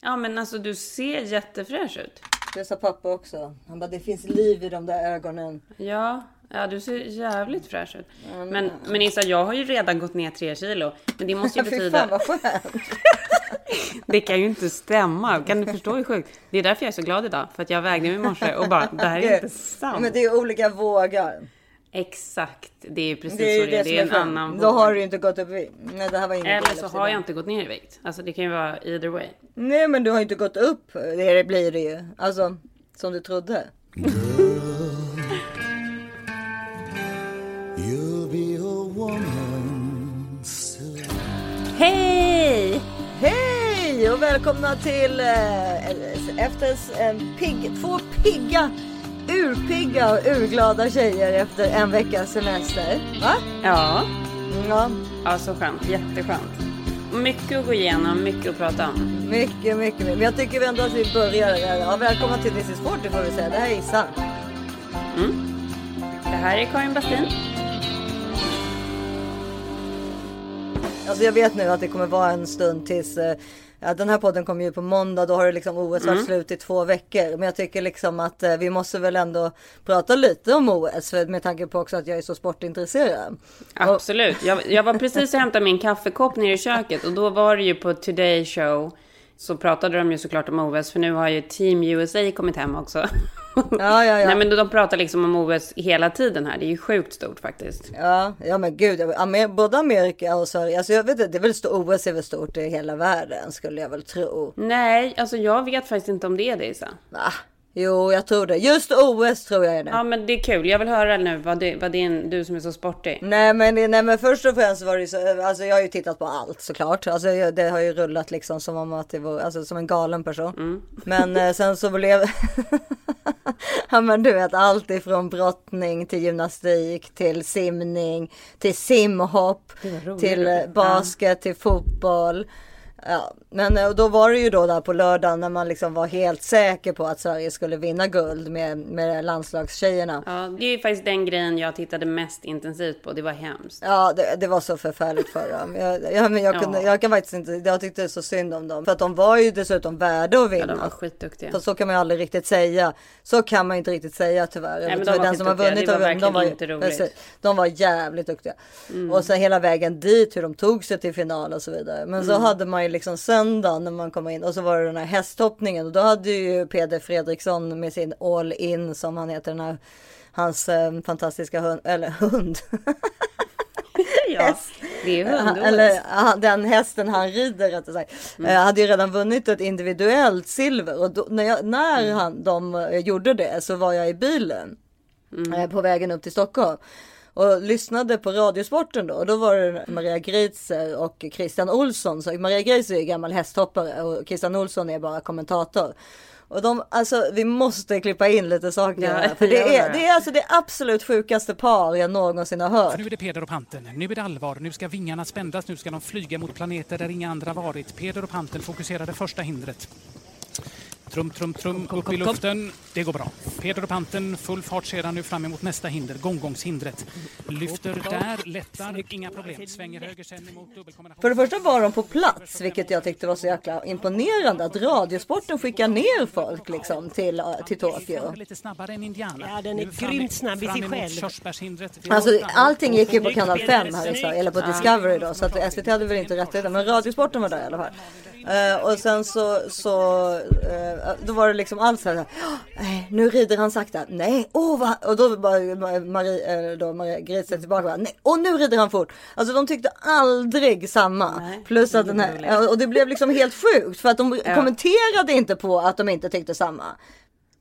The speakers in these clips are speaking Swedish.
Ja, men alltså du ser jättefräsch ut. Det sa pappa också. Han bara, det finns liv i de där ögonen. Ja, ja du ser jävligt fräsch ut. Men, men Issa, jag har ju redan gått ner tre kilo. Men det måste ju Fy fan betyda... vad skönt. Det kan ju inte stämma. Kan du förstå hur sjukt? Det är därför jag är så glad idag. För att jag vägde mig i morse och bara, det här är inte sant. Men det är olika vågar. Exakt, det är precis Det är så det är. det är en annan Då våg. har du inte gått upp i... Nej, det här var ingen Eller så har jag inte gått ner i vikt. Alltså det kan ju vara either way. Nej, men du har inte gått upp. Det blir det ju. Alltså, som du trodde. Hej! Hej och välkomna till eh, efter en pigg, två pigga, urpigga och urglada tjejer efter en veckas semester. Va? Ja, Ja, ja så skönt. Jätteskönt. Mycket att gå igenom, mycket att prata om. mycket, mycket. Men jag tycker ändå att vi börjar. Ja, välkomna till This is 40 får vi säga. Det här är Issa. Det här är Karin Bastin. Alltså jag vet nu att det kommer vara en stund tills eh, Ja, den här podden kommer ju på måndag, då har det liksom OS varit slut i två veckor. Men jag tycker liksom att eh, vi måste väl ändå prata lite om OS, för med tanke på också att jag är så sportintresserad. Absolut. Jag, jag var precis och hämtade min kaffekopp nere i köket och då var det ju på Today Show så pratade de ju såklart om OS för nu har ju Team USA kommit hem också. Ja, ja, ja. Nej men de pratar liksom om OS hela tiden här. Det är ju sjukt stort faktiskt. Ja, ja men gud, Amer både Amerika och Sverige, alltså jag vet inte, det är väl stort, OS är väl stort i hela världen skulle jag väl tro. Nej, alltså jag vet faktiskt inte om det är det Isa. Va? Jo, jag tror det. Just OS tror jag är det. Ja men det är kul. Jag vill höra nu vad, det, vad din, du som är så sportig. Nej men, nej men först och främst var det så, alltså jag har ju tittat på allt såklart. Alltså jag- det har ju rullat liksom som om att det var, alltså som en galen person. Men eh, sen så blev, ja men du vet allt ifrån brottning till gymnastik till simning till simhopp till eh, basket till fotboll. Ja, men eh, då var det ju då där på lördagen när man liksom var helt säker på att Sverige skulle vinna guld med, med landslagstjejerna. Ja, det är ju faktiskt den grejen jag tittade mest intensivt på. Det var hemskt. Ja, det, det var så förfärligt för dem. Jag, jag, men jag, kunde, Ja. jag kan faktiskt inte, jag tyckte så synd om dem. För att de var ju dessutom värda att Ja, vinna. de var skitduktiga. Fast så kan man ju aldrig riktigt säga. Så kan man inte riktigt säga tyvärr. men de var den som har vunnit Det var vunnit. de verkligen var, inte roligt. precis. de var jävligt duktiga. Mm. Och sen hela vägen dit, hur de tog sig till final och så vidare. Men Mm. så hade man ju liksom söndagen när man kom in och så var det den här hästhoppningen. Och då hade ju Peder Fredriksson med sin all in som han heter, den här, hans eh, fantastiska hund, eller hund. Ja, det är hundår. Eller han- den hästen han rider rättare sagt. Mm. eh, hade ju redan vunnit ett individuellt silver. Och då, när, jag, när Mm. han, de eh, gjorde det så var jag i bilen. Mm. eh, På vägen upp till Stockholm. Och lyssnade på Radiosporten då. Och då var det Maria Gritzer och Christian Olsson. Så Maria Gritzer är gammal hästhoppare och Christian Olsson är bara kommentator. Och de, alltså vi måste klippa in lite saker. Ja, här, för det är, det. det är alltså det absolut sjukaste par jag någonsin har hört. Nu är det Peder och Panten. Nu är det allvar. Nu ska vingarna spändas. Nu ska de flyga mot planeter där inga andra varit. Peder och Panten fokuserar det första hindret. Trum, trum, trum, upp i luften. Det går bra. Peder och Panten, full fart sedan nu fram emot nästa hinder, gånggångshindret. Lyfter där, lättar, inga problem. Svänger höger sen emot dubbelkombination. För det första var de på plats, vilket jag tyckte var så jäkla imponerande. Att Radiosporten skickar ner folk liksom till, till Tokyo. Lite snabbare än Indiana. Ja, den är Nu grymt snabb i sig själv. Alltså allting gick ju på kanal 5 här i Sverige, eller på Discovery då. Så att SVT hade väl inte rättigheter, men Radiosporten var där i alla fall. Eh, och sen så, så eh, då var det liksom allt så här, nej, nu rider han sakta, nej, åh vad, och då bara Marie, eh, då Maria Gritze tillbaka, bara, nej, och nu rider han fort. Alltså de tyckte aldrig samma. Nej, Plus att den här, och det blev liksom helt sjukt för att de Ja. kommenterade inte på att de inte tyckte samma.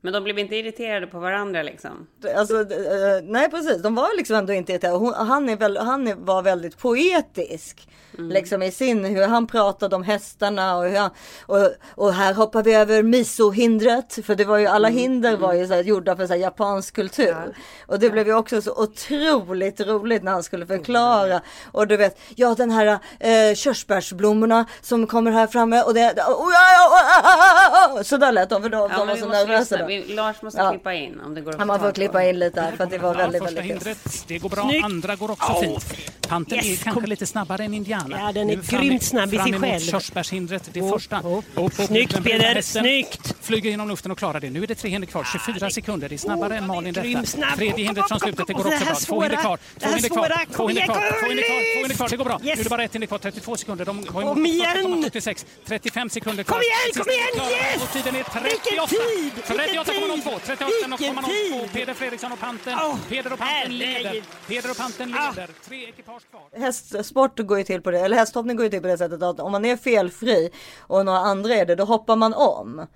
Men de blev inte irriterade på varandra liksom. Alltså, eh, nej precis, de var liksom ändå inte irriterade. Hon, han är väl, han var väldigt poetisk. Liksom i sin, hur han pratade om hästarna och, hur han, och, och här hoppar vi över misohindret. För det var ju, alla hinder var ju så här, gjorda för så här, japansk kultur. Och det blev ju också så otroligt roligt när han skulle förklara. Och du vet, ja den här eh, körsbärsblommorna som kommer här framme och det, och, ja, ja, ja, ja, ja, så där lät de för de, Ja, de var så nervösa. Vi Lars måste Ja. klippa in om det går att Ja, man få får klippa in lite här för att det var väldigt, väldigt hindret, det går bra. Snyggt. Andra går också Åh. fint. Panten är Yes, kanske kom. lite snabbare än Indiana. Ja, den är Nu grymt snabb i sig fram emot själv. körsbärshindret, det är Oh, första. oh. Upp, Snyggt, Peder, snyggt. Flyger genom luften och klarar det. Nu är det tre hinder kvar, 24 sekunder. Det är snabbare än Malin detta. Tredje hindret från slutet, det går också bra. Två hinder kvar, det två hinder kvar, två hinder kvar, två hinder kvar. Det går bra. Nu är det bara ett hinder kvar, 32 sekunder. De har Kom igen. 40,76. 35 sekunder kvar. Kom igen, kom igen, yes. Och tiden är Vilken 38. tid, vilken 38,02. tid. 38,02. Vilken tid. Peder Fredriksson och Panten. Åh, Peder och Panten leder. Peder och Panten Ah. leder. Tre ekipage kvar. Hästsport går ju till på det, eller hästhoppning går ju till på det sättet att om man är felfri och några andra är det, då hoppar man om.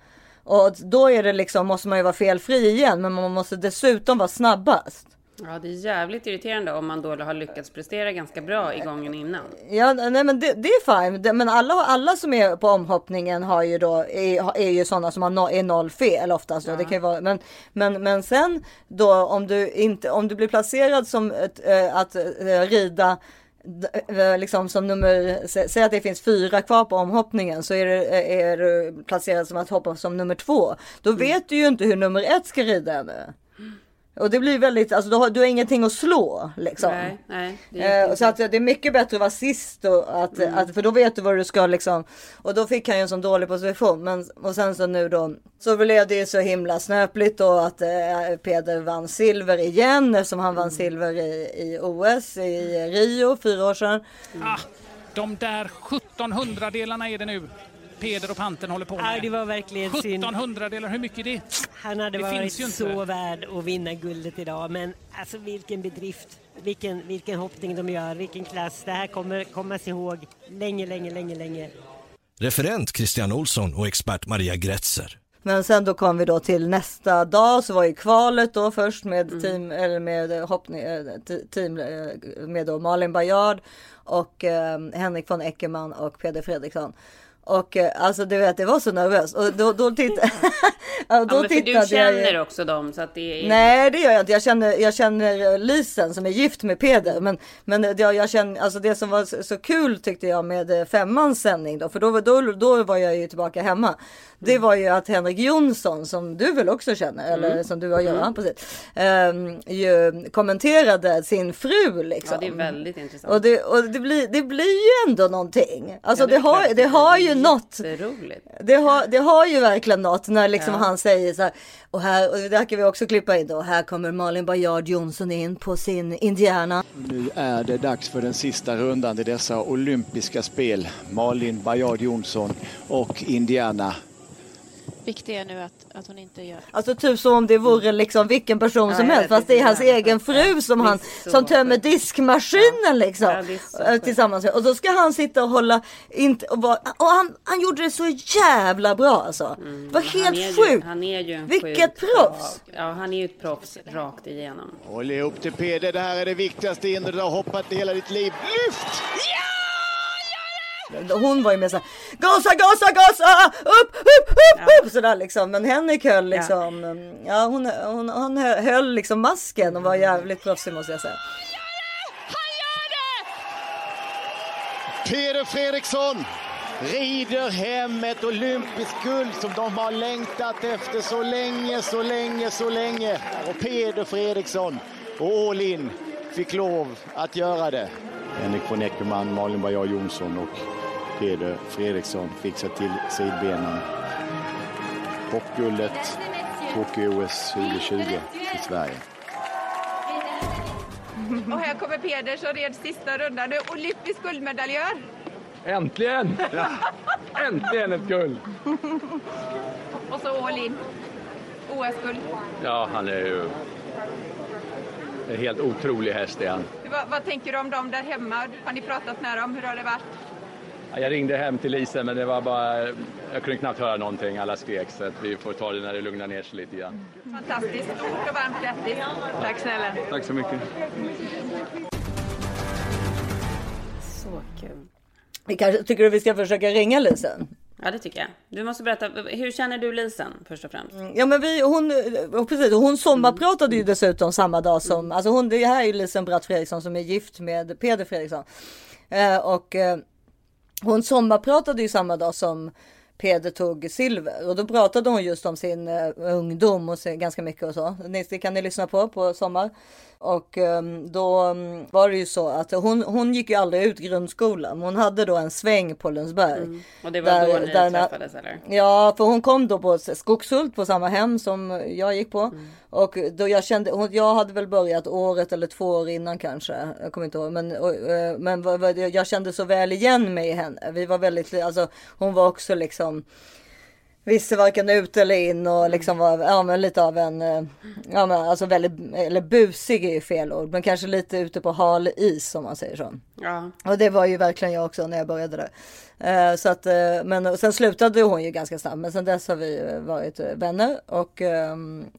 Och då är det liksom, måste man ju vara felfri igen, men man måste dessutom vara snabbast. Ja, det är jävligt irriterande om man då har lyckats prestera ganska bra i gången innan. Ja, nej men det, det är fine. Det, men alla, alla som är på omhoppningen har ju då, är, är ju sådana som har no, är noll fel oftast. Då. Det kan vara, men, men, men sen då om du, inte, om du blir placerad som ett, äh, att äh, rida äh, liksom som nummer, sä, säg att det finns fyra kvar på omhoppningen så är du, är du placerad som att hoppa som nummer två. Då vet du ju inte hur nummer ett ska rida ännu. Och det blir väldigt, alltså du har, du har ingenting att slå liksom. Nej, nej. Det är Eh, så att det är mycket bättre att vara sist och att, Mm. att, för då vet du vad du ska liksom. Och då fick han ju en sån dålig position. Men och sen så nu då så blev det ju så himla snöpligt då att eh, Peder vann silver igen eftersom han Mm. vann silver i, i OS i Rio fyra år sedan. Ah, de där 1700 delarna är det nu. Peder och Panten håller på Ja, det med. var verkligen synd. 1700 delar, hur mycket är det? Han hade Det varit finns ju inte. så värd att vinna guldet idag. Men alltså vilken bedrift, vilken, vilken hoppning de gör, vilken klass. Det här kommer kommas ihåg länge, länge, länge, länge. Referent Christian Olsson och expert Maria Gretzer. Men sen då kom vi då till nästa dag så var ju kvalet då först med Mm. team eller med eh, hoppning, eh, te- team eh, med då Malin Bajard och eh, Henrik von Eckermann och Peder Fredriksson. Och eh, alltså du vet, det var så nervöst och då, då, titt- ja, Ja, då men för du tittade jag känner också dem så att det är... Nej det gör jag inte. Jag känner, jag känner Lisen som är gift med Peder. Men, men det, jag känner, alltså det som var så, kul tyckte jag med eh, femmans sändning då. För då, då, då var jag ju tillbaka hemma. Det var ju att Henrik Jonsson som du väl också känner. Eller som du har gjort. Ja, precis. ehm, ju kommenterade sin fru liksom. Ja, det är väldigt intressant. Och, det, och det, blir, det blir ju ändå någonting. Alltså Ja, det, är har, det har ju är något. Det har, det har ju verkligen något när liksom Ja. han säger så här. Och här, och det där kan vi också klippa in då. Här kommer Malin Bajard Jonsson in på sin Indiana. Nu är det dags för den sista rundan i dessa olympiska spel. Malin Bajard Jonsson och Indiana. Viktigt är nu att, att hon inte gör Alltså typ som om det vore liksom vilken person Ja, som helst. Fast det är hans så egen fru som han så som tömmer diskmaskinen liksom. Ja, så. Tillsammans med. Och då ska han sitta och hålla. Inte, och, bara, och han, han gjorde det så jävla bra alltså. det var Mm, helt sjukt. Han är ju en Vilket proffs! Ja, han är ju ett proffs rakt igenom. Håll ihop till Peder. Det här är det viktigaste hindret du har hoppat i hela ditt liv. Lyft! Hon var ju med såhär, gasa, gasa, gasa, upp, upp, upp, upp, sådär liksom. Men Henrik höll liksom, ja, hon, hon, hon höll liksom masken och var jävligt proffsig måste jag säga. Peder Fredriksson rider hem ett olympiskt guld som de har längtat efter så länge, så länge, så länge. Och Peder Fredriksson och all in fick lov att göra det. Henrik von Eckermann, Malin Bajard Jonsson och Peder Fredriksson fixar till sidbenen. Hoppguldet Tokyo-OS 2020 till Sverige. Och här kommer Peder som red sista rundan. Nu olympisk guldmedaljör. Äntligen! Äntligen ett guld! Och så all in. OS-guld. Ja, han är ju en helt otrolig häst är han. Vad, vad tänker du om dem där hemma? Har ni pratat med dem? Hur har det varit? Ja, Jag ringde hem till Lise men det var bara, jag kunde knappt höra någonting, alla skrek så att vi får ta det när det lugnar ner sig lite grann. Fantastiskt. Stort och varmt grattis. Tack snälla. Tack så mycket. Så kul. Vi kanske, tycker du vi ska försöka ringa Lisen? Ja, det tycker jag. Du måste berätta, hur känner du Lisen först och främst? Ja men vi, hon, precis, hon sommarpratade ju dessutom samma dag som, alltså hon, det här är ju Lisen Bratt Fredriksson som är gift med Peder Fredriksson. Eh, och eh, hon sommarpratade ju samma dag som Peder tog silver och då pratade hon just om sin eh, ungdom och se, ganska mycket och så. Ni- Det kan ni lyssna på på sommar. Och ehm, då mm, var det ju så att hon, hon gick ju aldrig ut grundskolan. Hon hade då en sväng på Lundsberg. Och det var Där- då ni där träffades eller? Ja, för hon kom då på Skogshult på samma hem som jag gick på. Mm. Och då jag kände, hon, jag hade väl börjat året eller två år innan kanske. Jag kommer inte ihåg. Men, eh, men jag kände så väl igen mig i henne. Vi var väldigt, alltså hon var också liksom Visste varken ut eller in och liksom var ja, men lite av en, eh, ja men alltså väldigt, eller busig är ju fel ord, men kanske lite ute på hal is om man säger så. Ja. Och det var ju verkligen jag också när jag började där. Eh, så att, eh, men och sen slutade hon ju ganska snabbt, men sen dess har vi varit vänner. Och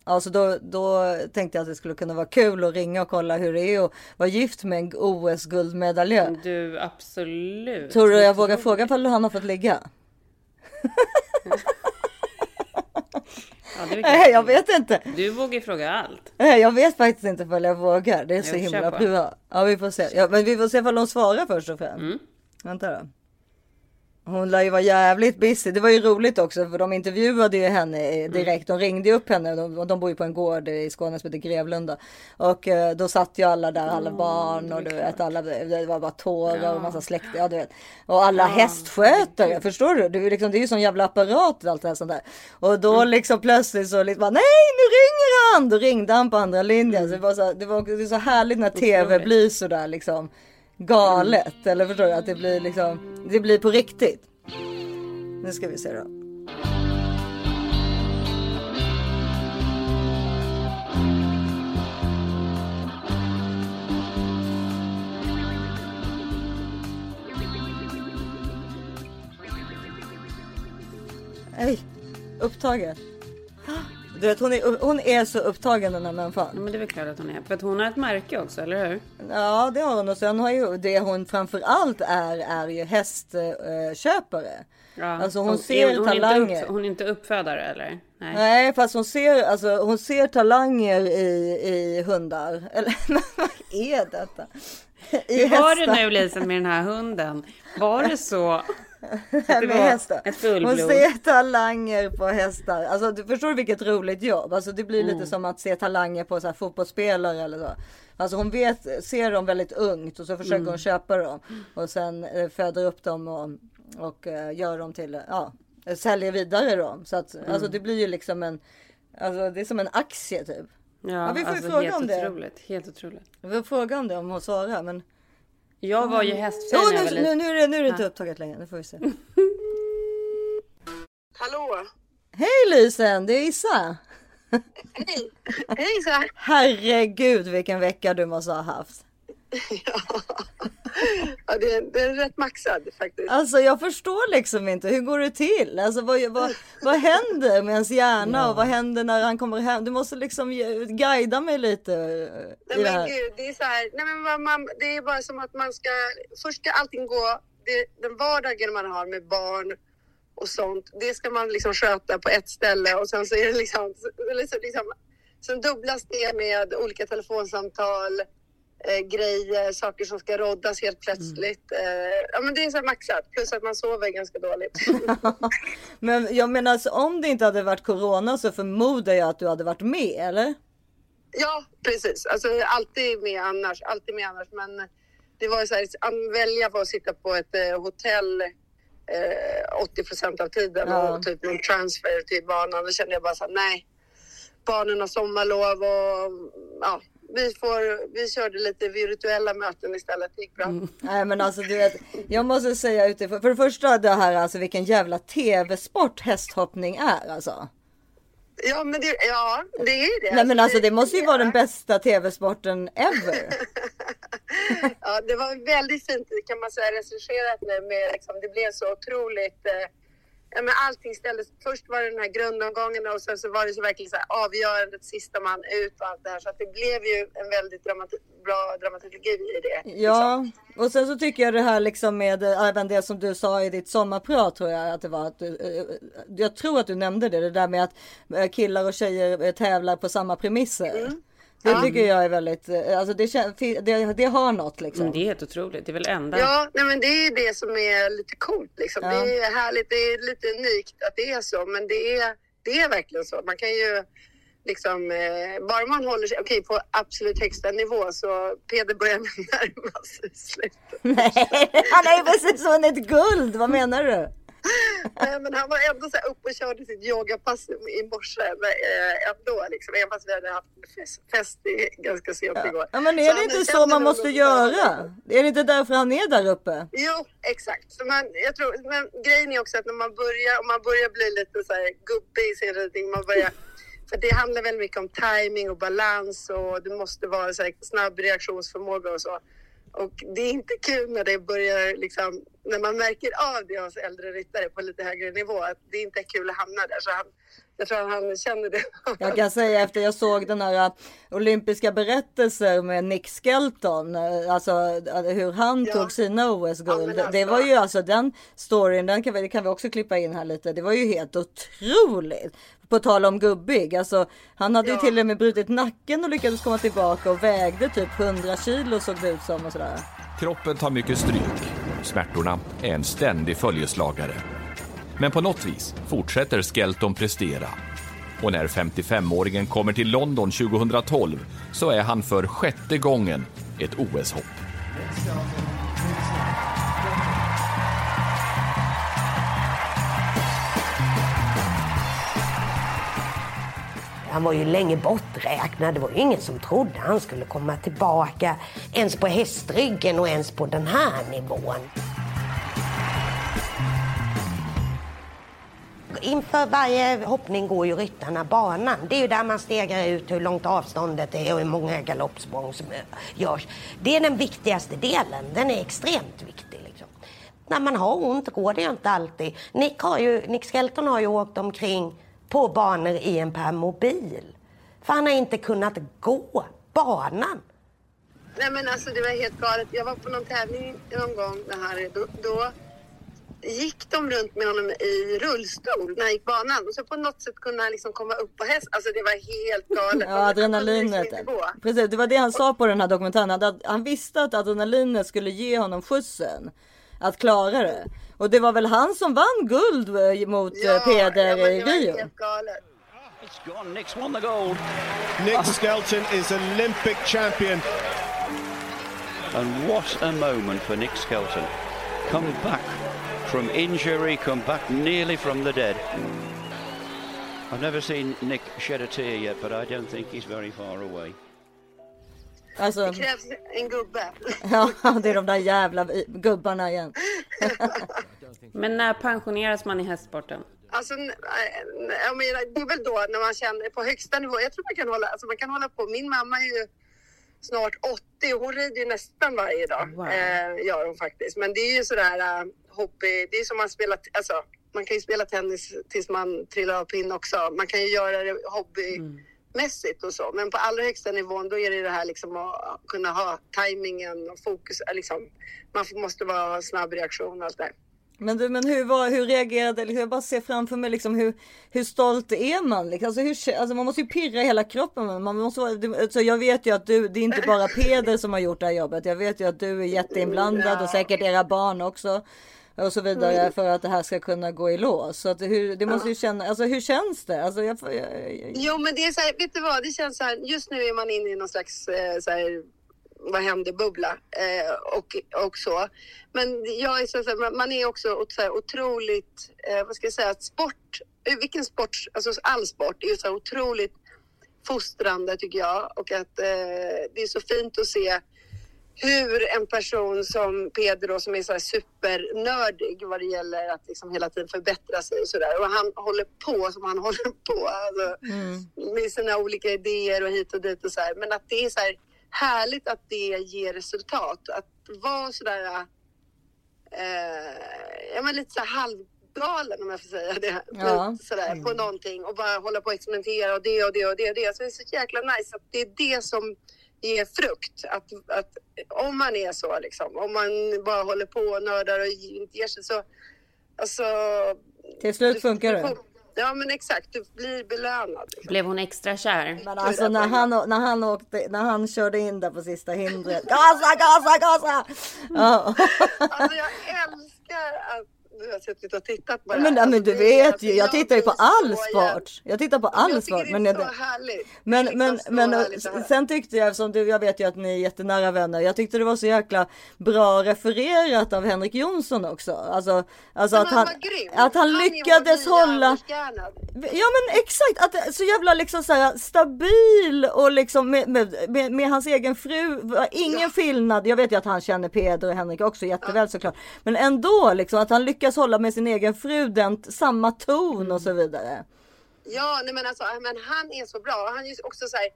alltså då, då tänkte jag att det skulle kunna vara kul att ringa och kolla hur det är att vara gift med en OS-guldmedaljör. Du, absolut. Tror du jag vågar fråga ifall han har fått ligga? Ja, Nej, jag vet inte. Du vågar fråga allt. Nej, jag vet faktiskt inte ifall jag vågar. Det är så himla bra. Ja, vi får se. Ja, men vi får se ifall hon svarar först och främst. Mm. Vänta då. Hon lär ju vara jävligt busy. Det var ju roligt också för de intervjuade ju henne Mm. direkt. De ringde upp henne. De, de bor ju på en gård i Skåne som heter Grevlunda. Och eh, då satt ju alla där, alla barn och du vet, alla, det var bara tårar och massa släkt. Ja, du vet. Och alla hästskötare, förstår du? Det är, ju liksom, det är ju sån jävla apparat och allt det här sånt där. Och då Mm. liksom plötsligt så liksom, bara, nej nu ringer han! Då ringde han på andra linjen. Så det var så, det var, det är så härligt när tv blir så där liksom galet. Eller förstår du? Att det blir liksom, det blir på riktigt. Nu ska vi se då. Nej, upptaget. Du vet hon är, hon är så upptagen den här människan. Men det är väl klart att hon är. För att hon har ett märke också, eller hur? Ja det har hon och sen har ju det hon framför allt är är ju hästköpare. Ja. Alltså hon Och ser är hon, talanger. Inte upp, hon är inte uppfödare eller? Nej. Nej fast hon ser, alltså, hon ser talanger i, i hundar. Eller vad är detta? I Hur var det nu Lisa med den här hunden? Var det så? Med var hästar. ett fullblod? talanger på hästar. Alltså du förstår vilket roligt jobb. Alltså det blir Mm. lite som att se talanger på så här, fotbollsspelare eller så. Alltså hon vet, ser dem väldigt ungt och så försöker Mm. hon köpa dem. Och sen eh, föder upp dem och, och eh, gör dem till, ja, säljer vidare dem. Så att Mm. alltså det blir ju liksom en, alltså det är som en aktie typ. Ja, vi får alltså, fråga om det. otroligt. Helt otroligt. Vi får fråga om det om hon svarar men. Jag var ju hästtjej Jo, när jag var nu, liten. nu, nu, är det, nu är det inte Ja. upptaget längre, nu får vi se. Hallå? Hej Lisen, det är Issa. Hej! Hej Isa! Herregud vilken vecka du måste ha haft. Ja, det, är, det är rätt maxad faktiskt. Alltså jag förstår liksom inte, hur går det till? Alltså vad, vad, vad händer med ens hjärna och vad händer när han kommer hem? Du måste liksom guida mig lite eh, Nej det men här. gud, det är så här, nej men man, det är bara som att man ska, först ska allting gå, det, den vardagen man har med barn och sånt, det ska man liksom sköta på ett ställe och sen så är det liksom, så liksom sen dubblas det med olika telefonsamtal, eh, grejer, saker som ska roddas helt plötsligt. Eh, ja men det är så maxat, plus att man sover ganska dåligt. Men jag menar alltså, om det inte hade varit corona så förmodar jag att du hade varit med eller? Ja, precis. Alltså alltid med annars, alltid med annars. Men det var ju så här, att välja på att sitta på ett eh, hotell eh, 80 procent av tiden Ja. och typ någon transfer till barnen. Då kände jag bara så här, nej. Barnen har sommarlov och ja, vi, får, vi körde lite virtuella möten istället. Det gick bra. Nej men alltså du vet, jag måste säga utifrån, för det första det här alltså vilken jävla tv-sport hästhoppning är alltså. Ja, men det, ja, det är det. Nej men alltså det måste ju vara den bästa tv-sporten ever. Ja, det var väldigt fint kan man säga recenserat nu med liksom, det blev så otroligt eh, ja, men allting ställdes, först var det den här grundomgången och sen så var det så verkligen så här avgörandet, sista man ut och allt det här så att det blev ju en väldigt dramati bra dramaturgi i det. Ja, och sen så tycker jag det här liksom med eh, även det som du sa i ditt sommarprat tror jag att det var. Att du, eh, jag tror att du nämnde det, det där med att eh, killar och tjejer tävlar på samma premisser. Det tycker jag är väldigt, eh, alltså det, det, det har något liksom. Mm, det är helt otroligt. Det är väl enda. Ja, nej, men det är det som är lite coolt. Liksom. Ja. Det är härligt, det är lite unikt att det är så, men det är, det är verkligen så. Man kan ju liksom, eh, bara man håller sig okej, på absolut högsta nivå så Peder börjar närma sig slutet. Nej, han har ju precis vunnit guld, vad menar du? Nej, men han var ändå så här uppe och körde sitt yogapass i morse eh, ändå, liksom, även fast vi hade haft fest, fest i, ganska sent igår. Ja men är Så det inte så man måste göra? Är det inte därför han är där uppe? Jo, exakt. Så man, jag tror, men grejen är också att när man börjar, om man börjar bli lite så här gubbig i sin ridning, man börjar, för det handlar väldigt mycket om timing och balans och det måste vara så här snabb reaktionsförmåga och så. Och det är inte kul när det börjar liksom, när man märker av det hos äldre ryttare på lite högre nivå, att det inte är kul att hamna där. Så han, jag tror han känner det. Jag kan säga efter jag såg den här olympiska berättelser med Nick Skelton, alltså hur han tog sina OS-guld. Det var ju alltså den storyn, den kan vi, det kan vi också klippa in här lite. Det var ju helt otroligt. På tal om gubbig, alltså han hade ju till och med brutit nacken och lyckades komma tillbaka och vägde typ 100 kilo såg det ut som och sådär. Kroppen tar mycket stryk. Smärtorna är en ständig följeslagare. Men på något vis fortsätter Skelton prestera. Och när 55-åringen kommer till London 2012 så är han för sjätte gången ett OS-hopp. Han var ju länge borträknad. Det var ju ingen som trodde han skulle komma tillbaka ens på hästryggen och ens på den här nivån. Inför varje hoppning går ju ryttarna banan. Det är ju där man stegrar ut hur långt avståndet är och hur många galoppsprång som görs. Det är den viktigaste delen. Den är extremt viktig. Liksom. När man har ont går det ju inte alltid. Nick, har ju, Nick Skelton har ju åkt omkring på banor i en permobil. För han har inte kunnat gå banan. Nej men alltså det var helt galet. Jag var på någon tävling någon gång det här, då, då gick de runt med honom i rullstol när han gick banan. Och så på något sätt kunde han liksom komma upp på häst. Alltså det var helt galet. Ja, adrenalinet. Precis, det var det han sa på den här dokumentären. Han, han visste att adrenalinet skulle ge honom skjutsen att klara det. Och det var väl han som vann guld eh, mot eh, Peder i Rio. It's gone. Nick's won the gold. Nick Skelton is Olympic champion. And what a moment for Nick Skelton. Come back from injury, come back nearly from the dead. I've never seen Nick shed a tear yet, but I don't think he's very far away. Alltså, Det krävs en gubbe. ja, det är de där jävla gubbarna igen. Men när pensioneras man i hästsporten? Alltså, äh, jag menar, det är väl då när man känner på högsta nivå. Jag tror man kan hålla, alltså man kan hålla på. Min mamma är ju snart 80 och hon rider ju nästan varje dag. Wow. Eh, gör hon faktiskt. Men det är ju sådär äh, hobby. Det är som man spelar, alltså man kan ju spela tennis tills man trillar av pinn också. Man kan ju göra det hobbymässigt och så. Men på allra högsta nivån då är det det här liksom att kunna ha tajmingen och fokus. äh, Liksom, man måste vara snabb reaktion och allt det där. Men du, men hur, var, hur reagerade, eller hur jag bara ser framför mig liksom hur, hur stolt är man? Liksom? Alltså, hur, alltså man måste ju pirra hela kroppen. Man måste vara, så jag vet ju att du, det är inte bara Peder som har gjort det här jobbet. Jag vet ju att du är jätteinblandad och säkert era barn också. Och så vidare Mm. för att det här ska kunna gå i lås. Så att hur, det måste ju känna, alltså hur känns det? Alltså jag, jag, jag, Jo, men det är så här, vet du vad, det känns så här, just nu är man inne i någon slags eh, så här, vad händer-bubbla eh, och, och så. Men jag är så, så här, man- är också så här, otroligt, eh, vad ska jag säga, att sport, eh, vilken sport, alltså all sport är så här otroligt fostrande tycker jag och att eh, det är så fint att se hur en person som Pedro som är så här supernördig vad det gäller att liksom hela tiden förbättra sig och sådär och han håller på som han håller på alltså, med sina olika idéer och hit och dit och så här. Men att det är så här härligt att det ger resultat. Att vara sådär, eh, ja men lite så här halvgalen om jag får säga det. Ja. Sådär på någonting och bara hålla på och experimentera och det och det och det och det. Så det är så jäkla nice att det är det som ger frukt. Att, att om man är så liksom, om man bara håller på och nördar och inte ger sig så, alltså till slut funkar det. Ja men exakt, du blir belönad. Liksom. Blev hon extra kär? Men alltså när han, när han åkte, när han körde in där på sista hindret. Gasa, gasa, gasa! Ja. Alltså jag älskar att har suttit och tittat på det Men, här. men Alltså, du det är- vet ju, jag tittar ju på all sport. Jag tittar på Ja, men all jag sport. det Men, är jag- så härligt. men, Det är men, liksom men härligt det här. sen tyckte jag, eftersom du, jag vet ju att ni är jättenära vänner. Jag tyckte det var så jäkla bra refererat av Henrik Jonsson också. Alltså, alltså Men att han, att han är vår lyckades hålla. Ja men exakt, att det är så jävla liksom så här stabil och liksom med, med, med, med hans egen fru. Ingen skillnad. Jag vet ju att han känner Peder och Henrik också jätteväl såklart. Men ändå liksom att han lyckas hålla med sin egen fru den samma ton och så vidare. Ja, nej men alltså, men han är så bra. Han är också så här,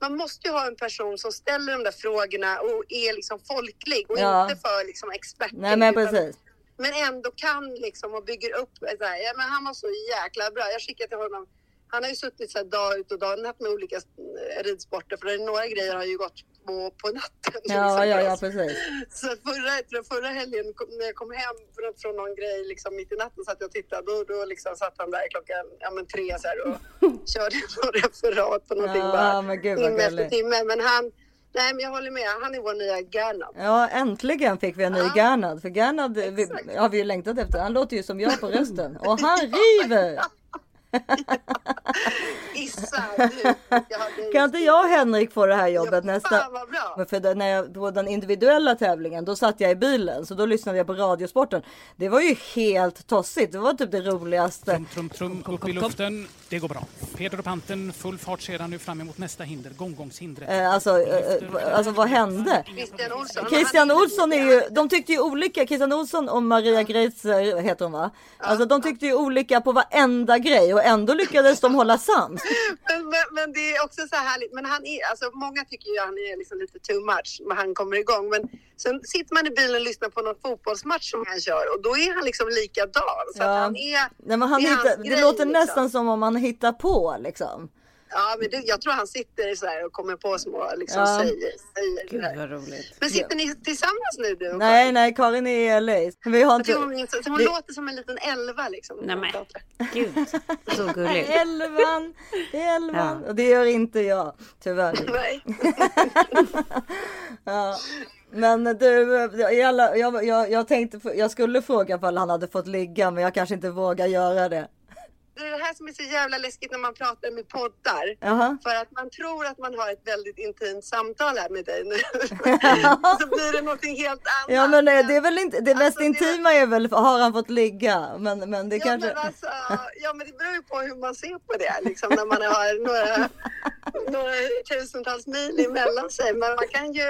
man måste ju ha en person som ställer de där frågorna och är liksom folklig och Ja. inte för liksom experter. Nej men precis. Men ändå kan liksom och bygger upp. Så här, ja, men han var så jäkla bra. Jag skickade till honom. Han har ju suttit så här dag ut och dag natt med olika eh, ridsporter. För det är några grejer har ju gått på, på natten. Ja, liksom, ja, ja precis. Så förra, jag förra helgen när jag kom hem från, från någon grej liksom mitt i natten satt jag och tittade. Då, då liksom satt han där klockan ja, men tre så här, och körde på referat på någonting. Ja, bara, men gud vad timme timme. Men han, nej men jag håller med. Han är vår nya Gernandt. Ja äntligen fick vi en ny Gernad. För Gernad vi, har vi ju längtat efter. Han låter ju som jag på rösten. Och han river! Issa, du. Jag Kan inte jag och Henrik få det här jobbet nästa? vad bra. Men för det, när jag, på den individuella tävlingen då satt jag i bilen så då lyssnade jag på Radiosporten. Det var ju helt tossigt. Det var typ det roligaste. Trum, trum, upp i luften. Det går bra. Peder och Panten, full fart sedan nu fram emot nästa hinder, gånggångshindret. Eh, alltså, eh, eh, alltså vad hände? Christian Olsson. Christian Olsson är ju, de tyckte ju olika, Christian Olsson och Maria Greitzer heter hon va? Alltså de tyckte ju olika på varenda grej och ändå lyckades de hålla sams. Men, men, men det är också så här härligt. Men han är, alltså många tycker ju att han är liksom lite too much när han kommer igång. Men sen sitter man i bilen och lyssnar på någon fotbollsmatch som han kör och då är han liksom likadan. Så Ja. han är, Nej, men han är hittar, det grej, låter liksom. nästan som om han hittar på liksom. Ja, men det, jag tror han sitter så här och kommer på små liksom Ja. säger, säger Gud det vad roligt. Men sitter ni tillsammans nu du och Nej, nej, Karin är i LA. Vi har Jag inte... hon, så hon vi- låter som en liten elva liksom. Nej men gud, så gulligt. Elvan, elvan. Ja. Och det gör inte jag, tyvärr. Nej. Ja. Men du, alla, jag, jag, jag tänkte, jag skulle fråga ifall han hade fått ligga, men jag kanske inte vågar göra det. Det är det här som är så jävla läskigt när man pratar med poddar. Jaha. För att man tror att man har ett väldigt intimt samtal här med dig nu. så blir det någonting helt annat. Ja men eh, det är väl inte, det mest intima är väl, har han fått ligga? Men, men det Ja kanske... men, alltså, ja men det beror ju på hur man ser på det liksom när man har några, några tusentals mil emellan sig. Men man kan ju...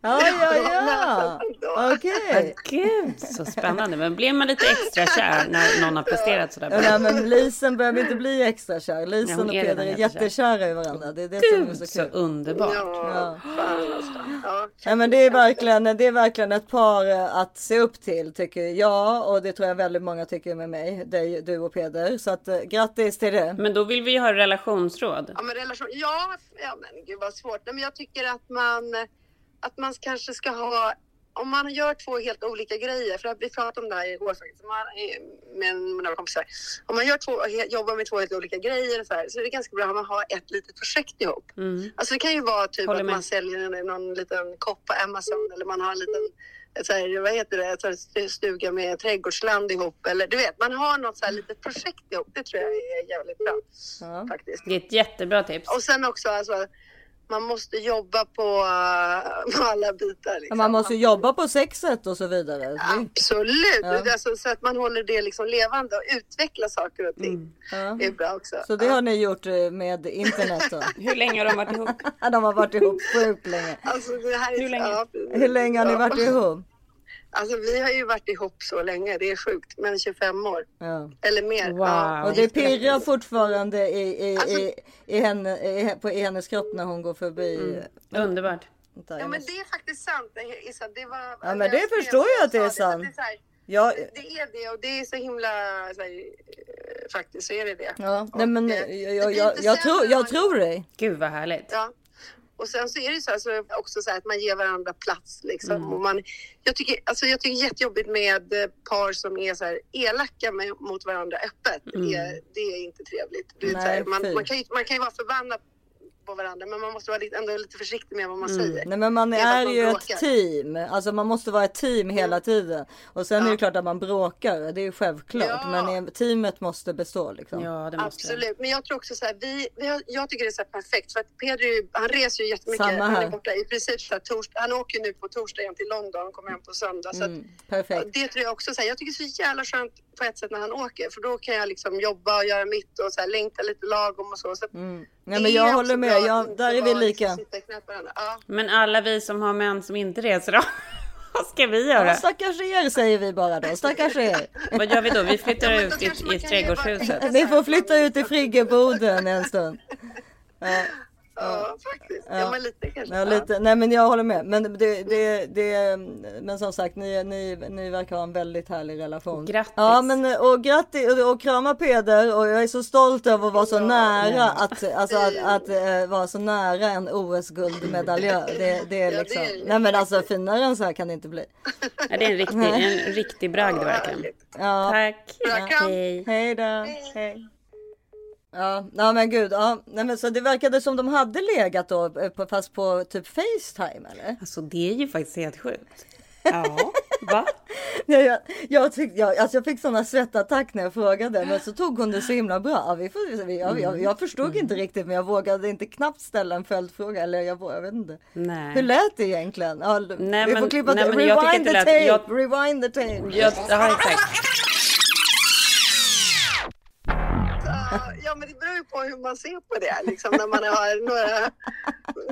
Ja, ja, ja. Okej. Gud, så spännande. Men blev man lite extra kär när någon har presterat sådär Ja, bra? nej, men Lisen behöver inte bli extra kär. Ja, Lisen hon och Peder är jättekära i varandra. Det är det som är Gud, så så kul. underbart. Ja, fan alltså. Ja. Ja, men det är verkligen, det är verkligen ett par eh, att se upp till tycker jag och det tror jag väldigt många tycker med mig, dig, du och Peder. Så att eh, grattis till det. Men då vill vi ju ha relationsråd. Ja, men relation, ja, ja men gud vad svårt. Men jag tycker att man, att man kanske ska ha, om man gör två helt olika grejer, för vi pratade om det här igår faktiskt man, med några kompisar. Om man gör två, jobbar med två helt olika grejer så, här, så är det ganska bra om man har ett litet projekt ihop. Mm. Alltså det kan ju vara typ Håller att med. man säljer någon liten kopp på Amazon eller man har en liten så här, vad heter det, så här stu- stuga med trädgårdsland ihop eller du vet, man har något så här litet projekt ihop. Det tror jag är jävligt bra faktiskt. Det är ett jättebra tips. Och sen också alltså, man måste jobba på, eh, på alla bitar. Ja, Liksom. Man måste ju jobba på sexet och så vidare. Absolut, Ja. alltså, så att man håller det liksom levande och utvecklar saker och ting. Mm. Ja. Det är bra också. Så det har ni gjort eh, med internet då? Hur länge har de varit ihop? de har varit ihop sjukt länge. Alltså, det här är, Hur länge? Ja, Hur länge har ni ja. varit ihop? Alltså vi har ju varit ihop så länge, det är sjukt, men 25 år. Ja. Eller mer. Ja. Och det pirrar fortfarande i, i, Alltså- i, i, henne, i, på, i hennes kropp när hon går förbi. Mm. Underbart. Vänta, Ja men det är faktiskt sant Issa. Det var, Ja, men det förstår jag att det är sant. Det, här, Ja, det är det och det är så himla, så här, eh, faktiskt så är det det. ja, nej, men eh, jag, det jag, jag, jag, tror, jag tror dig. Gud vad härligt. Ja. Och sen så är det så här, så också så att man ger varandra plats liksom. Mm. Och man, jag, tycker, alltså jag tycker jättejobbigt med eh, par som är så här elaka med, mot varandra öppet. Mm. Det, är, det är inte trevligt. Nej, här, man, man, kan ju, man kan ju vara förbannad på varandra men man måste vara lite, ändå lite försiktig med vad man säger. Mm. Nej men man är är att man ju bråkar. ett team. Alltså man måste vara ett team hela tiden. Och sen är det klart att man bråkar. Det är ju självklart. Ja. Men eh, teamet måste bestå liksom. Ja, det Absolut, men jag tror också så här, vi, vi har, jag tycker det är så här perfekt för att Pedro, han reser ju jättemycket. Samma Han här. är borta i princip så här, tors, han åker nu på torsdag igen till London och kommer hem på söndag. Så att, Mm, perfekt. det tror jag också så här, jag tycker det är så jävla skönt på ett sätt när han åker för då kan jag liksom jobba och göra mitt och så här, längta lite lagom och så. så Mm. Nej men jag håller med. Jag, där är vi lika. Liksom. Ja. Men alla vi som har män som inte reser då? Vad ska vi Ja, göra? stackars er säger vi bara då. Stackars er. Vad gör vi då? Vi flyttar ut i, i trädgårdshuset. Ni får flytta ut i friggeboden en stund. Ja. Ja, faktiskt. Ja, men lite kanske. Ja, lite. Nej men jag håller med. Men, det, det, det, men som sagt ni, ni, ni verkar ha en väldigt härlig relation. Grattis. Ja men och grattis och, och krama Peder och jag är så stolt över att vara så nära att, alltså, att, att, eh, vara så nära en OS-guldmedaljör. Det, det är liksom, nej men alltså finare än så här kan det inte bli. Ja, det är en riktig, en riktig bragd verkligen. Ja. Tack. Ja. Hej. Hej då. Hej. Ja, ja men gud. Ja, nej, men så det verkade som de hade legat då, eh, på, fast på typ Facetime eller? Alltså det är ju faktiskt helt sjukt. Ja, va? Jag, jag, jag, tyck, jag, alltså jag fick sådana svettattack när jag frågade, men så tog hon det så himla bra. Ja, vi får, vi, jag, jag, jag förstod inte riktigt, men jag vågade inte knappt ställa en följdfråga. Eller jag, jag vet inte. Nej. Hur lät det egentligen? Ja, Nej, vi men- får klippa nej, till. Rewind the lät- tape! Rewind the tape! Jag, ja, exakt. Ja, men det beror ju på hur man ser på det, liksom, när man har några,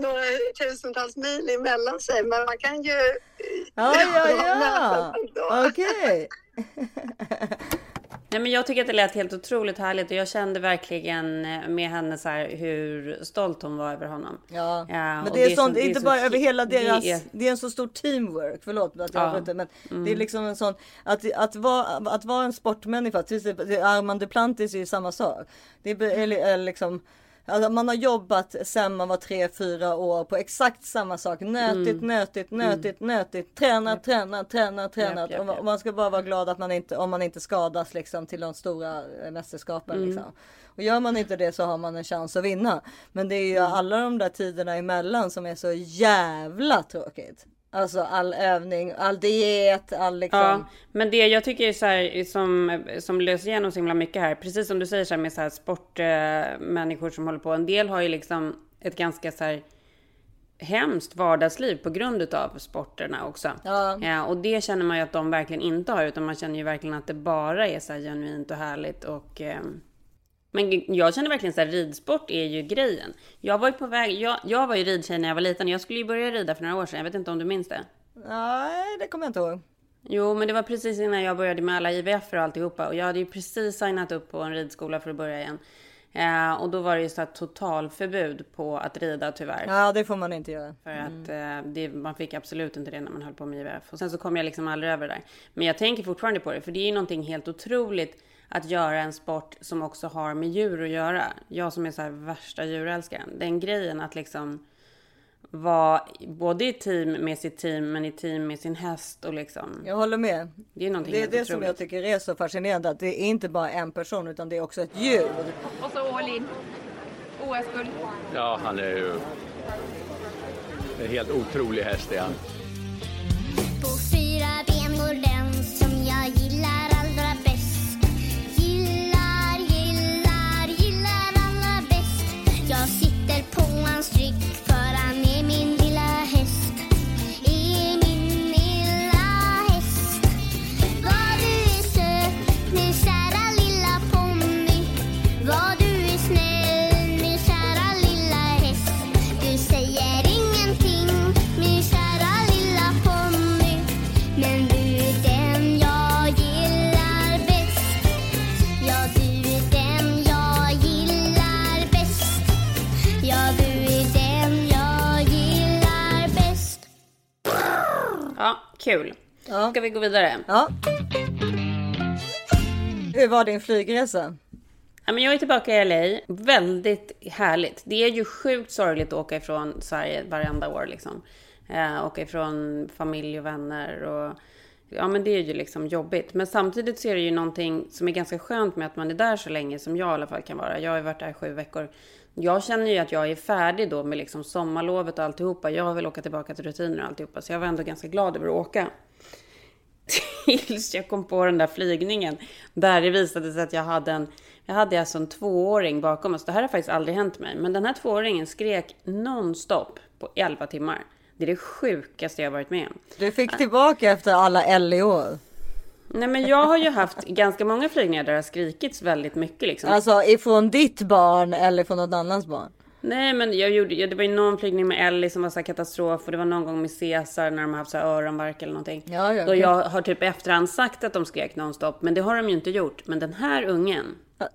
några tusentals mil emellan sig. Men man kan ju... Ja, ja, ja. mötas ändå. Nej, men jag tycker att det lät helt otroligt härligt och jag kände verkligen eh, med henne så här hur stolt hon var över honom. Ja, Ja, men och det är, så- sånt, det är inte bara över hela det deras, är- det är en så stor teamwork, förlåt att jag Ja. avbryter, men Mm. det är liksom en sån, att, att, vara, att vara en sportmänniska, till exempel Armand Duplantis är ju samma sak. Det är, är liksom, alltså man har jobbat sen man var tre, fyra år på exakt samma sak. Nötigt, Mm. nötigt, nötigt, nötigt. Tränat, tränat, tränat, tränat. man- japp. och man ska bara vara glad att man inte, om man inte skadas liksom till de stora eh, mästerskapen. Mm. Liksom. Och gör man inte det så har man en chans att vinna. Men det är ju Mm. alla de där tiderna emellan som är så jävla tråkigt. Alltså all övning, all diet, all liksom. Ja, men det jag tycker är så här, som, som löser igenom så himla mycket här, precis som du säger så här med så här sportmänniskor eh, som håller på, en del har ju liksom ett ganska så här hemskt vardagsliv på grund utav sporterna också. Ja. och det känner man ju att de verkligen inte har, utan man känner ju verkligen att det bara är så här genuint och härligt och eh, men jag känner verkligen så här, ridsport är ju grejen. Jag var ju på väg, jag, jag var ju ridtjej när jag var liten, jag skulle ju börja rida för några år sedan, jag vet inte om du minns det? Nej, det kommer jag inte ihåg. Jo, men det var precis innan jag började med alla IVF och alltihopa. Och jag hade ju precis signat upp på en ridskola för att börja igen. Eh, och då var det ju så här totalförbud på att rida tyvärr. Ja, det får man inte göra. För att eh, det, man fick absolut inte det när man höll på med IVF. Och sen så kom jag liksom aldrig över det där. Men jag tänker fortfarande på det, för det är ju någonting helt otroligt att göra en sport som också har med djur att göra. Jag som är så här värsta djurälskaren. Den grejen att liksom vara både i team med sitt team, men i team med sin häst och liksom. Jag håller med. Det är någonting Det är det som jag tycker är så fascinerande. Att det är inte bara en person utan det är också ett djur. Och så all in. OS-guld. Ja, han är ju en helt otrolig häst är han. På fyra ben går den som jag gillar allra bäst Gillar, gillar, gillar allra bäst Jag sitter på hans rygg Ja, kul. Ska vi gå vidare? Ja. Hur var din flygresa? Ja, men jag är tillbaka i LA. Väldigt härligt. Det är ju sjukt sorgligt att åka ifrån Sverige varenda år. Liksom. Eh, åka ifrån familj och vänner. Och, ja, men det är ju liksom jobbigt. Men samtidigt så är det ju någonting som är ganska skönt med att man är där så länge som jag i alla fall kan vara. Jag har ju varit där i sju veckor. Jag känner ju att jag är färdig då med liksom sommarlovet och alltihopa. Jag vill åka tillbaka till rutiner och alltihopa. Så jag var ändå ganska glad över att åka. Tills jag kom på den där flygningen. Där det visade sig att jag hade en, jag hade alltså en tvååring bakom oss. Det här har faktiskt aldrig hänt mig. Men den här tvååringen skrek nonstop på 11 timmar. Det är det sjukaste jag varit med om. Du fick tillbaka efter alla L-år. Nej men jag har ju haft ganska många flygningar där det har skrikits väldigt mycket liksom. Alltså ifrån ditt barn eller från något annans barn? Nej men jag gjorde, det var ju någon flygning med Ellie som var så här katastrof och det var någon gång med Caesar när de har haft så här öronvärk eller någonting. Ja, ja, Då jag har typ efterhand sagt att de skrek nonstop, men det har de ju inte gjort. Men den här ungen,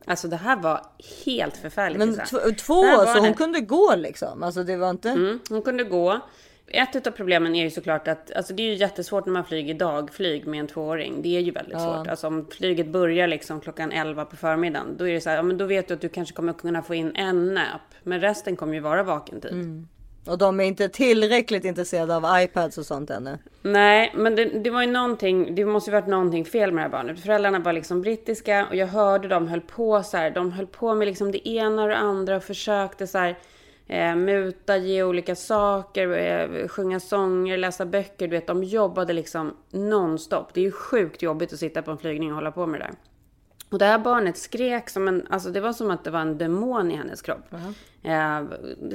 alltså det här var helt förfärligt. Men två, var så hon kunde gå liksom? Alltså det var inte... Mm, hon kunde gå. Ett av problemen är ju såklart att alltså det är ju jättesvårt när man flyger dagflyg med en tvååring. Det är ju väldigt Ja. svårt. Alltså om flyget börjar liksom klockan 11 på förmiddagen. Då är det så här, ja men då vet du att du kanske kommer kunna få in en nap. Men resten kommer ju vara vaken tid. Mm. Och de är inte tillräckligt intresserade av iPads och sånt ännu. Nej, men det, det var ju någonting, det måste ju varit någonting fel med det här barnet. Föräldrarna var liksom brittiska och jag hörde dem höll på så här, de höll på med liksom det ena och det andra och försökte så här eh, muta, ge olika saker, eh, sjunga sånger, läsa böcker. Du vet, de jobbade liksom nonstop. Det är ju sjukt jobbigt att sitta på en flygning och hålla på med det där. Och det här barnet skrek som en, alltså det var som att det var en demon i hennes kropp. Eh,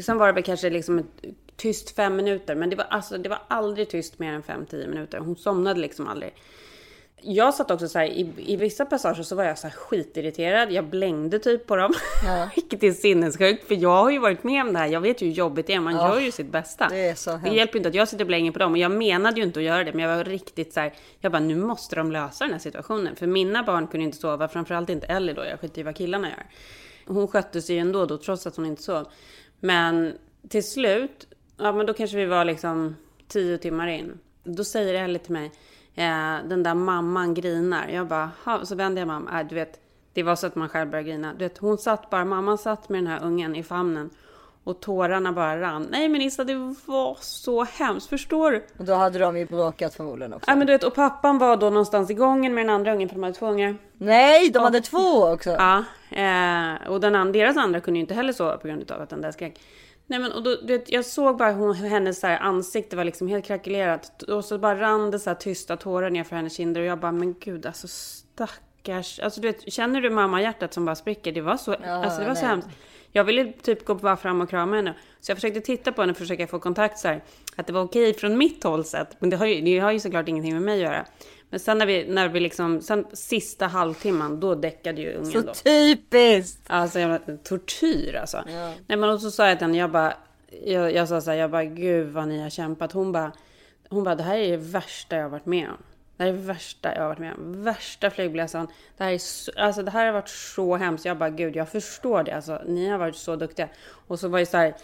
sen var det väl kanske liksom ett tyst fem minuter, men det var, alltså, det var aldrig tyst mer än fem, tio minuter. Hon somnade liksom aldrig. Jag satt också så här, i, i vissa passager så var jag så här skitirriterad. Jag blängde typ på dem. Vilket är sinnessjukt, för jag har ju varit med om det här. Jag vet ju hur jobbigt det är. Man Ja. gör ju sitt bästa. Det Det hjälper inte att jag sitter och blänger på dem. Och jag menade ju inte att göra det, men jag var riktigt så här. Jag bara, nu måste de lösa den här situationen. För mina barn kunde inte sova, framförallt inte Ellie då. Jag skiter i vad killarna gör. Hon skötte sig ju ändå då, trots att hon inte sov. Men till slut, ja men då kanske vi var liksom tio timmar in. Då säger Ellie till mig, eh, den där mamman grinar. Jag bara, "Ha." så vänder jag mig om. Äh, du vet, det var så att man själv började grina. Du vet, hon satt bara, mamman satt med den här ungen i famnen. Och tårarna bara rann. Nej men Issa, det var så hemskt. Förstår du? Och då hade de ju bråkat förmodligen också. Ja men du vet, och pappan var då någonstans i gången med den andra ungen för de hade två ungar. Nej, de hade två också. Ja, eh, och den deras andra kunde ju inte heller sova på grund av att den där skrek. Nej men och då, du vet, jag såg bara hon, hennes så här, ansikte var liksom helt krackelerat. Och så bara rann det så här tysta tårar ner för hennes kinder. Och jag bara, men gud alltså stackars. Alltså du vet, känner du mammahjärtat som bara spricker? Det var så, alltså, det var så hemskt. Jag ville typ gå bara fram och krama henne. Så jag försökte titta på henne och försöka få kontakt så här. Att det var okej från mitt håll sett. Men det har ju, det har ju såklart ingenting med mig att göra. Men sen när vi, när vi liksom, sen sista halvtimman, då däckade ju ungen Så då. typiskt! Alltså jävla tortyr alltså. Nej men och så sa jag till henne, jag bara, jag, jag sa så här, jag bara gud vad ni har kämpat. Hon bara, hon bara det här är det värsta jag har varit med om. Det här är det värsta jag har varit med om. Värsta flygbläsan. Det här, är så, alltså, det här har varit så hemskt. Jag bara gud jag förstår det. Alltså, ni har varit så duktiga. Och så var det så här,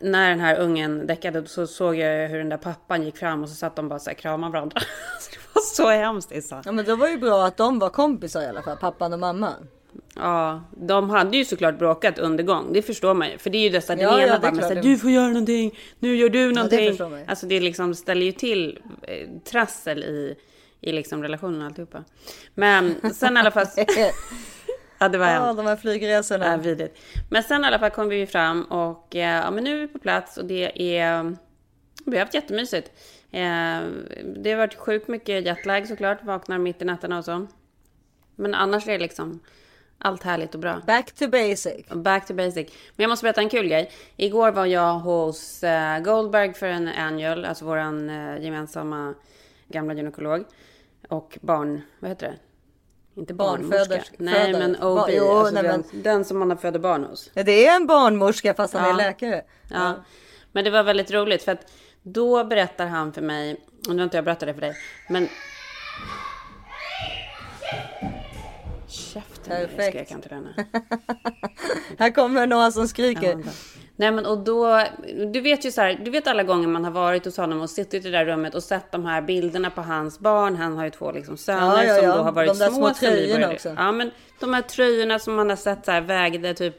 när den här ungen däckade så såg jag hur den där pappan gick fram och så satt de bara så här kramade varandra. Alltså, det var så hemskt Issa. Ja men det var ju bra att de var kompisar i alla fall, pappan och mamman. Ja, de hade ju såklart bråkat under gång. Det förstår man ju. För det är ju dessa, den Ja, ena ja, det bara, men klart. så här, du får göra någonting, nu gör du någonting. man ju. alltså det liksom ställer ju till eh, trassel i, i liksom relationen och alltihopa. Men sen i alla fall. ja, det var Ja, de här flygresorna. Ja, vidrigt. Men sen i alla fall kom vi fram och eh, ja, men nu är vi på plats och det är... Vi har haft jättemysigt. Eh, det har varit sjukt mycket jetlag såklart, vaknar mitt i nätterna och så. Men annars är det liksom allt härligt och bra. Back to basic. Back to basic. Men jag måste berätta en kul grej. Igår var jag hos eh, Goldberg för en annual, alltså våran eh, gemensamma gamla gynekolog. Och barn, vad heter det? Inte. Barnföderska. Nej, men OB. Ba- jo, alltså nej, den, den som man föder barn hos. Ja, det är en barnmorska fast han Ja. är läkare. Ja. Men det var väldigt roligt för att då berättar han för mig, och nu har inte jag berättat det för dig, men... Käften, Perfekt. skrek han till henne. Här kommer några som skriker. Ja. Nej men och då, du vet ju så här, du vet alla gånger man har varit hos honom och suttit i det där rummet och sett de här bilderna på hans barn. Han har ju två liksom söner Ja, ja, som ja. då har varit De där små. små tröjorna också. Ja men de här tröjorna som man har sett så här vägde typ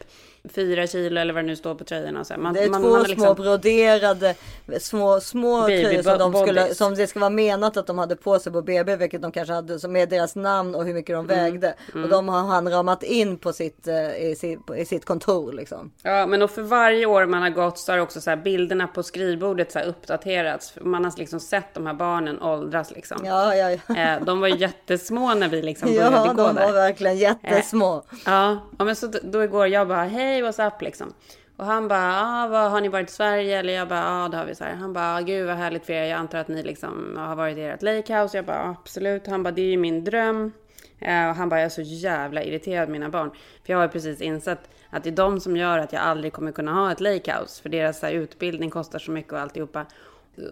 fyra kilo eller vad det nu står på tröjorna. Så. Man, Det är man, två man har små liksom- broderade små, små tröjor som, de skulle, som det ska vara menat att de hade på sig på BB, vilket de kanske hade som är deras namn och hur mycket de vägde. mm. Och de har han ramat in på sitt, eh, i, sitt, i sitt kontor liksom. Ja, men och för varje år man har gått så har också så bilderna på skrivbordet så uppdaterats. Man har liksom sett de här barnen åldras liksom. Ja, ja, ja. Eh, De var jättesmå när vi liksom började Ja, gå de där. var verkligen jättesmå. Ja, ja men så då igår jag bara hej what's up liksom. Och han bara, ah, vad, har ni varit i Sverige? Eller jag bara, ja ah, det har vi så här. Han bara, gud vad härligt för er. Jag antar att ni liksom har varit i ert lakehouse. Jag bara, absolut. Han bara, det är ju min dröm. Eh, och han bara, jag är så jävla irriterad mina barn. För jag har ju precis insett att det är de som gör att jag aldrig kommer kunna ha ett lakehouse. För deras här, utbildning kostar så mycket och alltihopa.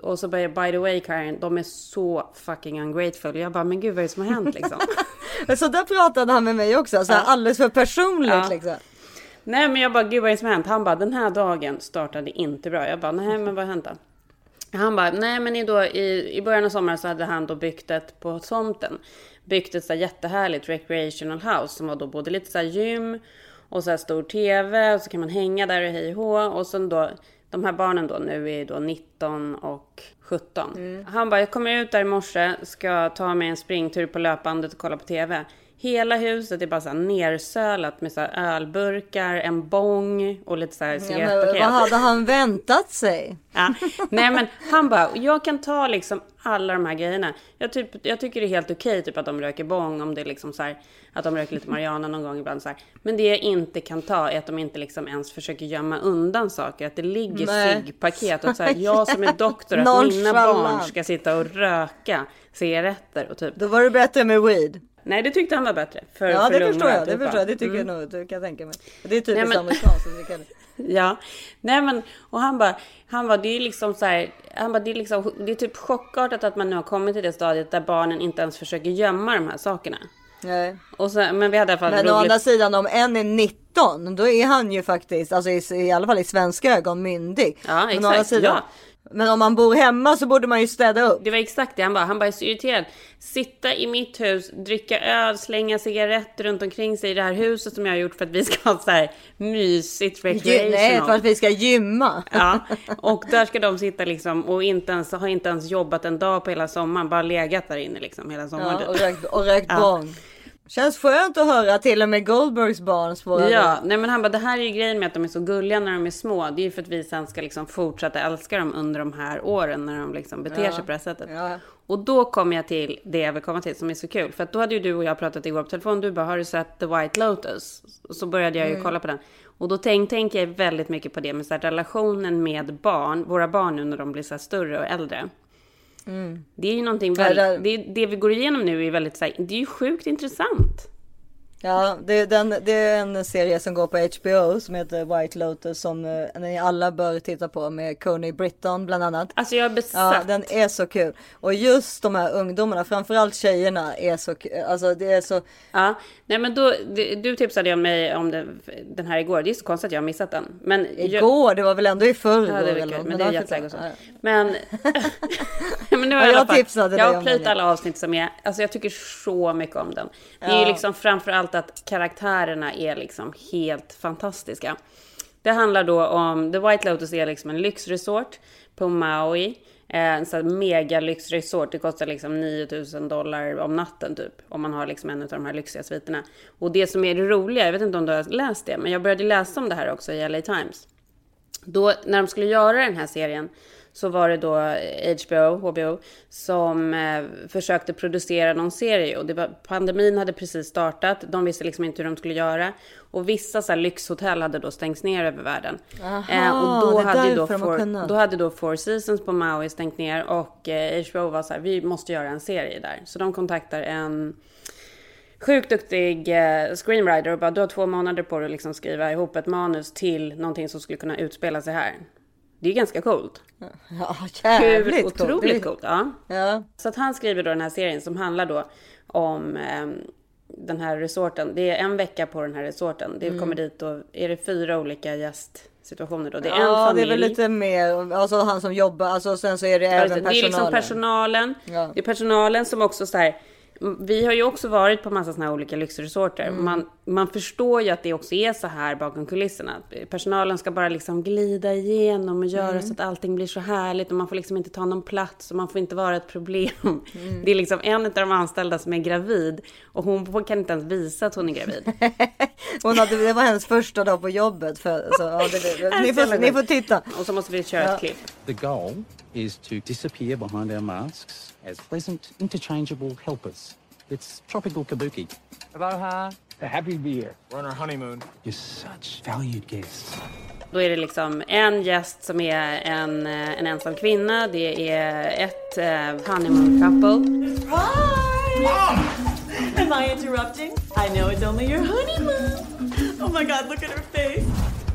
Och så bara, by the way Karin, de är så fucking ungrateful. Jag bara, men gud vad är det som har hänt liksom? Så där pratade han med mig också, så här, Ja. alldeles för personligt Ja. liksom. Nej men jag bara, gud vad är det som har hänt? Han bara, den här dagen startade inte bra. Jag bara, nej men vad har hänt då? Han bara, nej men i, då, i, i början av sommaren så hade han då byggt ett på tomten. Byggt ett så här jättehärligt recreational house som var då både lite så gym och så stor tv och så kan man hänga där och hej och. Och sen då, de här barnen då nu är då 19 och 17. Han bara, jag kommer ut där i morse, ska ta mig en springtur på löpbandet och kolla på tv. Hela huset är bara så här nersölat med så ölburkar, en bong och lite så här Ja, men cigarettpaket. vad hade han väntat sig? Ja. Nej men han bara, jag kan ta liksom alla de här grejerna. Jag, typ, jag tycker det är helt okej typ att de röker bong om det är liksom så här, att de röker lite marijuana någon gång ibland så här. Men det jag inte kan ta är att de inte liksom ens försöker gömma undan saker. Att det ligger ciggpaket och så här, jag som är doktor, att mina barn ska sitta och röka cigaretter och typ. Då var det bättre med weed. Nej det tyckte han var bättre. För, ja, för det förstår jag. Det alltihopa. förstår jag. Det tycker Mm. jag nog. Det kan jag tänka mig. Det är typiskt Nej, amerikanskt. kan- Ja, nej men och han bara, han bara, det är liksom så här, han bara, det är liksom, det är typ chockartat att man nu har kommit till det stadiet där barnen inte ens försöker gömma de här sakerna. Nej. Och så, men vi hade i alla fall Men å roligt. andra sidan om en är 19 då är han ju faktiskt, alltså i, i alla fall i svenska ögon myndig. Ja, men, å exakt, andra sidan, ja. Men om man bor hemma så borde man ju städa upp. Det var exakt det han bara, han bara är så irriterad. Sitta i mitt hus, dricka öl, slänga cigaretter runt omkring sig i det här huset som jag har gjort för att vi ska ha så här mysigt recreational. Nej, för att vi ska gymma. Ja, och där ska de sitta liksom och inte ens, har inte ens jobbat en dag på hela sommaren, bara legat där inne liksom hela sommaren. Ja, typ. och rökt, och rökt Ja. bong. Känns skönt att höra till och med Goldbergs barn spårar Ja, nej men han bara, det här är ju grejen med att de är så gulliga när de är små. Det är ju för att vi sen ska liksom fortsätta älska dem under de här åren när de liksom beter Ja. sig på det här sättet. Ja. Och då kommer jag till det jag vill komma till som är så kul. För att då hade ju du och jag pratat igår på telefon. Du bara, har du sett The White Lotus? Och så började jag ju Mm. kolla på den. Och då tänk, tänker jag väldigt mycket på det med så här, relationen med barn, våra barn nu när de blir så här större och äldre. Mm. Det är ju någonting, väl, det- det, det vi går igenom nu är väldigt så här, det är ju sjukt intressant. Ja, det, den, det är en serie som går på HBO som heter White Lotus som eh, ni alla bör titta på med Coney Britton bland annat. Alltså jag är besatt. Ja, den är så kul. Och just de här ungdomarna, framförallt tjejerna, är så kul. Alltså det är så... Ja, nej men då, du, du tipsade ju mig om den, den här igår. Det är så konstigt att jag har missat den. Men Igår, det var väl ändå i förrgår Ja, det är något. men det är så. ja. Men, men nu har Ja, jag, jag tipsade jag dig har om plöjt den, ja. alla avsnitt som är, alltså jag tycker så mycket om den. Det är ju Ja. liksom framförallt att karaktärerna är liksom helt fantastiska. Det handlar då om, The White Lotus är liksom en lyxresort på Maui. Eh, en sån här mega lyxresort. Det kostar liksom 9000 dollar om natten typ. Om man har liksom en av de här lyxiga sviterna. Och det som är det roliga, jag vet inte om du har läst det, men jag började läsa om det här också i LA Times. Då, när de skulle göra den här serien så var det då HBO, HBO som eh, försökte producera någon serie och det var, pandemin hade precis startat. De visste liksom inte hur de skulle göra och vissa så här, lyxhotell hade då stängts ner över världen. Aha, och då hade, då Four, då hade då Four Seasons på Maui stängt ner och eh, HBO var så här, vi måste göra en serie där. Så de kontaktar en sjukt duktig eh, screenwriter och bara du har två månader på dig att liksom skriva ihop ett manus till någonting som skulle kunna utspela sig här. Det är ganska coolt. Ja, jävligt Hur coolt. otroligt Det är- coolt. Ja. Ja. Så att han skriver då den här serien som handlar då om eh, den här resorten. Det är en vecka på den här resorten. Det Mm. kommer dit och är det fyra olika gästsituationer då. Det är en ja, familj. det är väl lite mer, alltså han som jobbar, alltså sen så är det Ja, även det är personalen. liksom personalen. Ja. Det är personalen som också så här. Vi har ju också varit på massa såna här olika lyxresorter. Mm. Man, man förstår ju att det också är så här bakom kulisserna. Personalen ska bara liksom glida igenom och göra Mm. så att allting blir så härligt och man får liksom inte ta någon plats och man får inte vara ett problem. Mm. Det är liksom en av de anställda som är gravid och hon kan inte ens visa att hon är gravid. Hon hade, det var hennes första dag på jobbet. För, så, ja, det, det, ni, får, ni får titta. Och så måste vi köra Ja. ett klipp. The goal is to disappear behind our masks as pleasant, interchangeable helpers. It's tropical kabuki. Aloha. Happy to be here. We're on our honeymoon. You're such valued guests. Då är det liksom en gäst som är en, eh, en ensam kvinna. Det är ett eh, honeymoon couple. Hi! Am I interrupting? I know it's only your honeymoon. Oh my god, look at her face.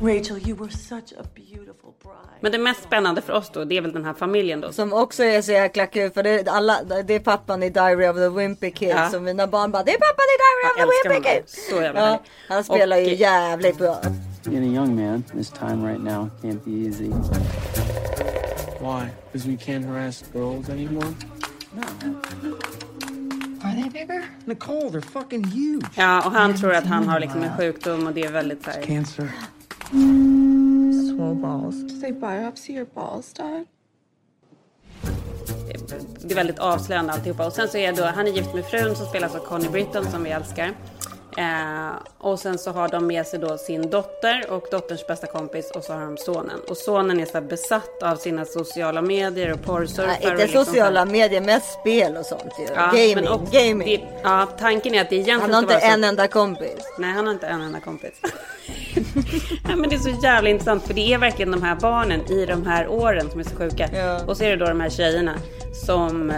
Rachel, you were such a beautiful bride. Men det mest spännande för oss då, det är väl den här familjen då. Som också är så jäkla kul för det är, alla, det är pappan i Diary of the Wimpy Kid. Ja. Så mina barn bara det är pappan i Diary of the Wimpy. Kid. Så jävla ja. Han spelar ju Och- jävligt bra. Being a young man, this time right now can't be easy. Why? Because we can't harass girls anymore? Are they bigger? Nicole, they're fucking huge. Ja, och han tror att han har liksom en sjukdom och det är väldigt så här. Cancer. Swole balls. Did they biopsy your balls, Dad? Det är väldigt avslöjande alltihopa. Och sen så är då, han är gift med frun som spelas av Connie Britton som vi älskar. Eh, och sen så har de med sig då sin dotter och dotterns bästa kompis och så har de sonen. Och sonen är så besatt av sina sociala medier och porrsurfar. Nej, inte liksom så sociala här- medier, mest spel och sånt ju. Ja, gaming, också- gaming. Det, ja, tanken är att det egentligen Han har inte vara en så... enda kompis. Nej, han har inte en enda kompis. ja, men det är så jävla intressant för det är verkligen de här barnen i de här åren som är så sjuka. Ja. Och så är det då de här tjejerna som... eh,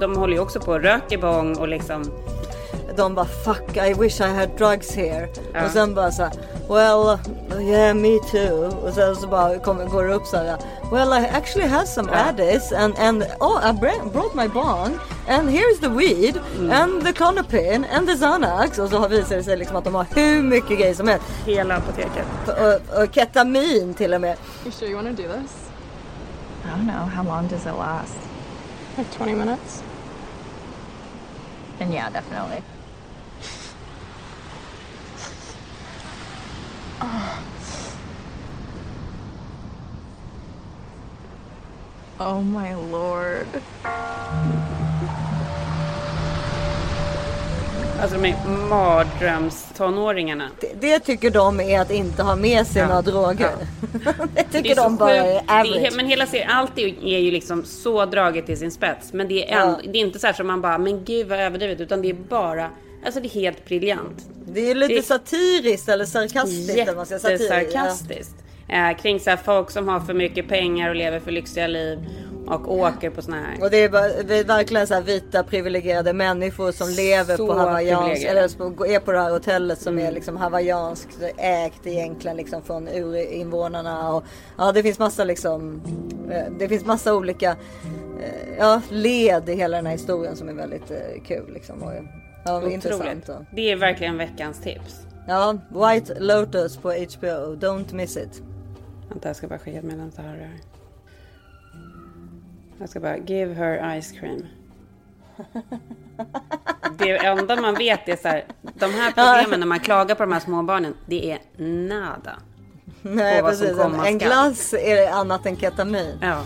De håller ju också på och röker bong och liksom... De bara fuck I wish I had drugs here. Ja. Och sen bara så här, well yeah me too. Och sen så bara kommer, går det upp så här. Well I actually have some Ja. Addis and, and oh I brought my bong and here's the weed Mm. and the Conopin and the Xanax. Och så har visat det sig liksom att de har hur mycket grejer som helst. Hela apoteket. Och, och ketamin till och med. You sure you want to do this? I don't know. How long does it last? Like 20 minutes? Then yeah, definitely. Oh my lord. Alltså de är mardrömstonåringarna. Det, det tycker de är att inte ha med sig Ja. några droger. det tycker Det är de bara är sjukt. Det average. är, men hela serien, allt är, är ju liksom så draget till sin spets. Men det är, ändå, det är inte så här som man bara, men gud vad överdrivet. Utan det är bara, alltså det är helt briljant. Det är lite Det- satiriskt eller sarkastiskt. Satir, ja. Jättesarkastiskt. Eh, kring så här folk som har för mycket pengar och lever för lyxiga liv. Och åker på såna här. Och det är, bara, det är verkligen så här vita privilegierade människor som lever Så på privilegierade. eller som är på det här hotellet som Mm. är liksom hawaiianskt ägt egentligen liksom från urinvånarna och ja det finns massa liksom eh, det finns massa olika eh, ja, led i hela den här historien som är väldigt eh, kul liksom och ja, intressant. Det är verkligen veckans tips. ja, White Lotus på HBO, don't miss it. Vänta, jag ska bara skicka ett meddelande till Harry. här. Jag ska bara, give her ice cream. Det enda man vet är så här, de här problemen när man klagar på de här småbarnen, det är nada. Nej precis, en, glass är annat än ketamin. Ja.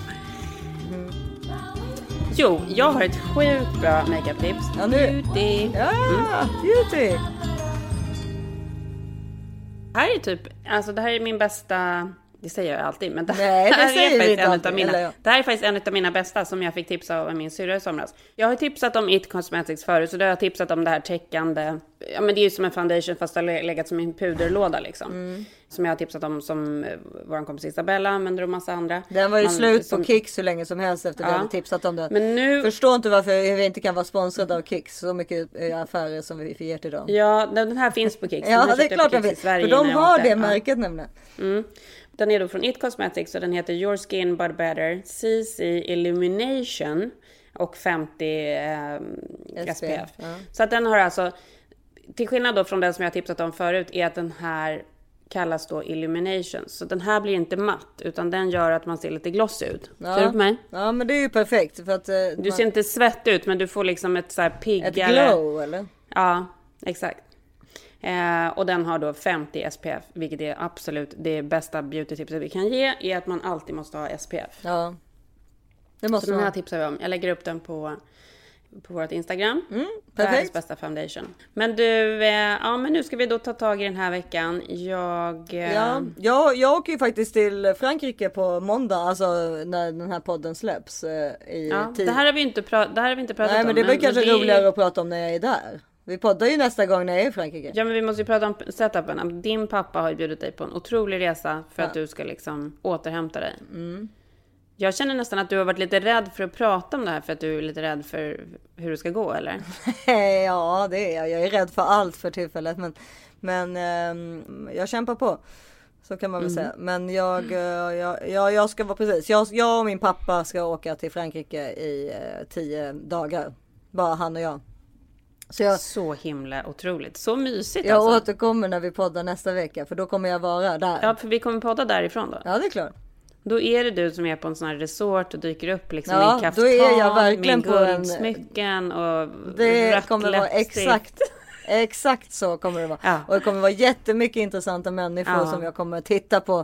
Jo, jag har ett sjukt bra makeup-tips. Ja, nu. Beauty. Ja, Mm. beauty! här är typ, alltså det här är min bästa, det säger jag alltid, men det Nej, det här är faktiskt en alltid, av mina, ja. det här är faktiskt en av mina bästa som jag fick tips av min syrra i somras. Jag har tipsat om It Cosmetics förut, så då har jag tipsat om det här täckande, ja men det är ju som en foundation fast det har legat som en puderlåda liksom. Mm. Som jag har tipsat om som eh, vår kompis Isabella använder och massa andra. Den var ju Man- slut som- på Kicks hur länge som helst efter vi Ja. hade tipsat om den. Men nu- Förstår inte varför vi inte kan vara sponsrade av Kicks. Så mycket eh, affärer som vi ger till dem. Ja, den här finns på Kicks. Ja, det är jag klart den finns. För de jag har det Ja. märket nämligen. Mm. Den är då från It Cosmetics och den heter Your Skin But Better CC Illumination och 50 eh, SPF. ja. Så att den har alltså till skillnad då från den som jag tipsat om förut är att den här kallas då illumination. Så den här blir inte matt utan den gör att man ser lite gloss ut. Ja. Ser du på mig? Ja men det är ju perfekt för att... eh, Du man- ser inte svett ut men du får liksom ett så här Ett piggare... glow eller? Ja, exakt. Eh, och den har då 50 SPF, vilket är absolut det bästa beauty-tipset vi kan ge, är att man alltid måste ha SPF. Ja. Det måste Så den här man. tipsar vi om. Jag lägger upp den på, på vårt Instagram. Mm, perfekt. Världens bästa foundation. Men du, eh, ja men nu ska vi då ta tag i den här veckan. Jag... Eh, Ja, jag, jag åker ju faktiskt till Frankrike på måndag, alltså när den här podden släpps. eh, I ja, tid. det här har vi inte, pra- det här har vi inte pratat Nej om. men det blir kanske det roligare att prata om när jag är där. Vi poddar ju nästa gång när jag är i Frankrike. Ja men vi måste ju prata om setupen. Din pappa har ju bjudit dig på en otrolig resa för Ja. att du ska liksom återhämta dig. Mm. Jag känner nästan att du har varit lite rädd för att prata om det här för att du är lite rädd för hur det ska gå eller? ja det är jag. Jag är rädd för allt för tillfället. Men, men ehm, jag kämpar på. Så kan man väl Mm. säga. Men jag, eh, jag, jag, jag ska vara precis. Jag, jag och min pappa ska åka till Frankrike i eh, tio dagar. Bara han och jag. Så jag, Så himla otroligt. Så mysigt jag alltså. återkommer när vi poddar nästa vecka. För då kommer jag vara där. Ja, för vi kommer podda därifrån då. Ja, det är klart. Då är det du som är på en sån här resort och dyker upp liksom Ja, med kaftan, då är jag verkligen med guldsmycken och Det kommer vara exakt. Exakt så kommer det vara. Ja. Och det kommer vara jättemycket intressanta människor Ja. som jag kommer titta på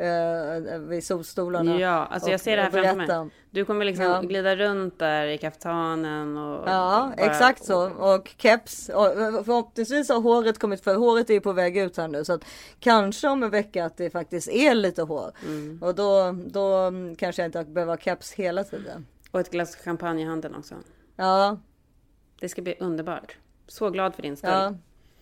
eh, vid solstolarna. Ja, alltså jag och- ser det här framför mig. Du kommer liksom Ja. glida runt där i kaftanen och... Ja, bara- exakt så. Och keps. Och förhoppningsvis har håret kommit för håret är på väg ut här nu. Så att kanske om en vecka att det faktiskt är lite hår. Mm. Och då, då mm, kanske jag inte behöver ha keps hela tiden. Och ett glas champagne i handen också. Ja, Det ska bli underbart. Så glad för din skull. Ja.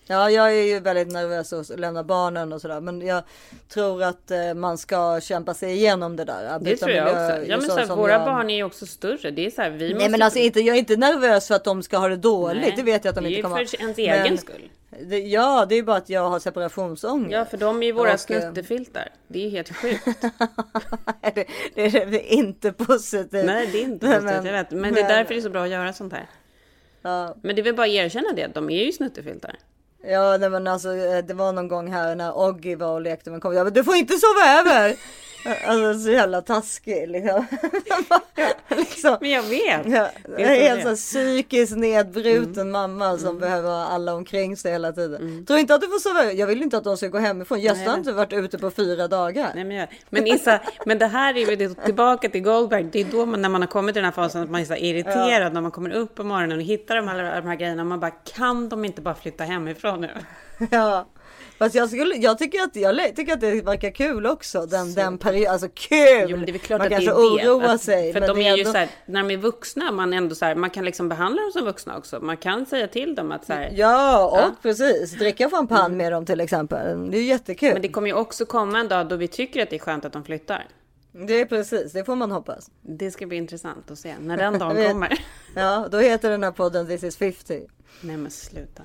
Ja, jag är ju väldigt nervös att lämna barnen och sådär. Men jag tror att eh, man ska kämpa sig igenom det där. Det tror jag också. Ja, men så så här, våra jag- barn är ju också större. Det är så här, vi Nej måste... men alltså inte, jag är inte nervös för att de ska ha det dåligt. Nej, det vet jag att de det är inte ju kommer för ha. ens egen Men skull. Det, ja, det är bara att jag har separationsångest. Ja, för de är ju våra Och, eh, snuttefiltar. Det är ju helt sjukt. det, det är inte positivt. Nej, det är inte positivt, jag vet. Men, det är därför det är så bra att göra sånt här. Ja. Men det är väl bara att erkänna det, de är ju snuttefiltar. Ja, nej, men alltså eh, det var någon gång här när Oggy var och lekte med en kompis. Jag bara, Du får inte sova över! Alltså så jävla taskig liksom. liksom. Men jag vet. Ja, Det är en så helt det så är. här psykiskt nedbruten Mm. mamma som behöver ha alla omkring sig hela tiden. Tror inte att du får sova. Jag vill inte att de ska gå hemifrån. Gösta har jag inte varit ute på fyra dagar. Nej, men, jag, men Issa, men det här är ju tillbaka till Goldberg. Det är då man, när man har kommit till den här fasen att man är så irriterad när man kommer upp på morgonen och hittar de här, de här grejerna. Man bara, kan de inte bara flytta hemifrån nu? Ja. Fast jag, skulle, jag, tycker att, jag tycker att det verkar kul också. Den, den perioden. Alltså kul! Jo, det är klart man kanske oroar Att- sig. För men de är ju ändå- så här, när de är vuxna, man ändå så här, man kan liksom behandla dem som vuxna också. Man kan säga till dem att så här, Ja, och Ja. precis. Dricka champagne med dem till exempel. Det är jättekul. Men det kommer ju också komma en dag då vi tycker att det är skönt att de flyttar. Det är precis, det får man hoppas. Det ska bli intressant att se när den dagen kommer. Ja, då heter den här podden This is 50. Nej men sluta.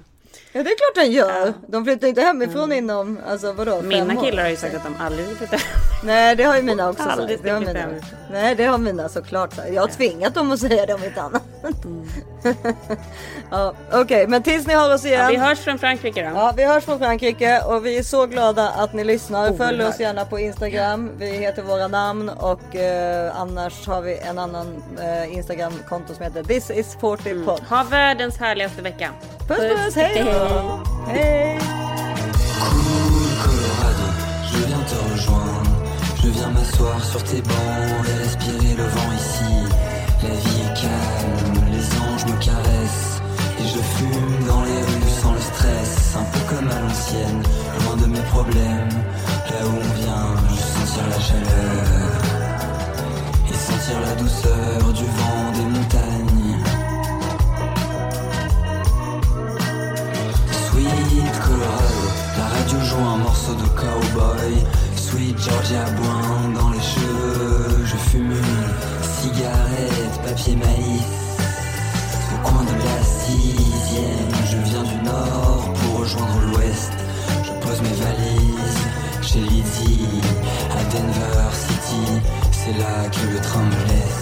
Ja, det är klart den gör. De flyttar inte hemifrån inom, alltså vadå, fem Mina år? killar har ju sagt att de aldrig vill flytta Nej, det har ju mina också sagt. Det har mina. Nej, det har mina såklart sagt. Jag har tvingat dem att säga det om inte annat. Ja, Okej, men tills ni hör oss igen. Mm. Ja, vi hörs från Frankrike då. Ja, vi hörs från Frankrike och vi är så glada att ni lyssnar. Oh, Följ oss gärna på Instagram. Vi heter våra namn och eh, annars har vi en annan eh, Instagram-konto som heter This is 40 pod. Ha världens härligaste vecka. Puss puss, hej då! Hej! Je viens m'asseoir sur tes bancs et respirer le vent ici. Loin de mes problèmes. Là où on vient, je sentir la chaleur. Et sentir la douceur du vent des montagnes. Sweet Colorado, la radio joue un morceau de cowboy. Sweet Georgia boing dans les cheveux. Je fume une cigarette, papier maïs. Rejoindre l'ouest. Je pose mes valises chez Lizzie à Denver City. C'est là que le train me laisse.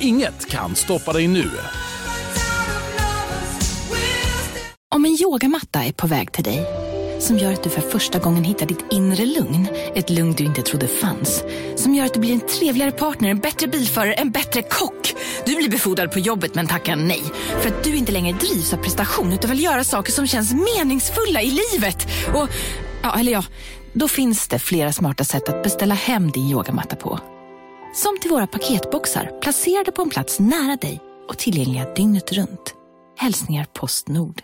Inget kan stoppa dig nu. Om en yogamatta är på väg till dig, som gör att du för första gången hittar ditt inre lugn, ett lugn du inte trodde fanns, som gör att du blir en trevligare partner, en bättre bilförare, en bättre kock. Du blir befordrad på jobbet men tackar nej, för att du inte längre drivs av prestation utan vill göra saker som känns meningsfulla i livet. Och, ja, eller ja, då finns det flera smarta sätt att beställa hem din yogamatta på. Som till våra paketboxar placerade på en plats nära dig och tillgängliga dygnet runt. Hälsningar Postnord.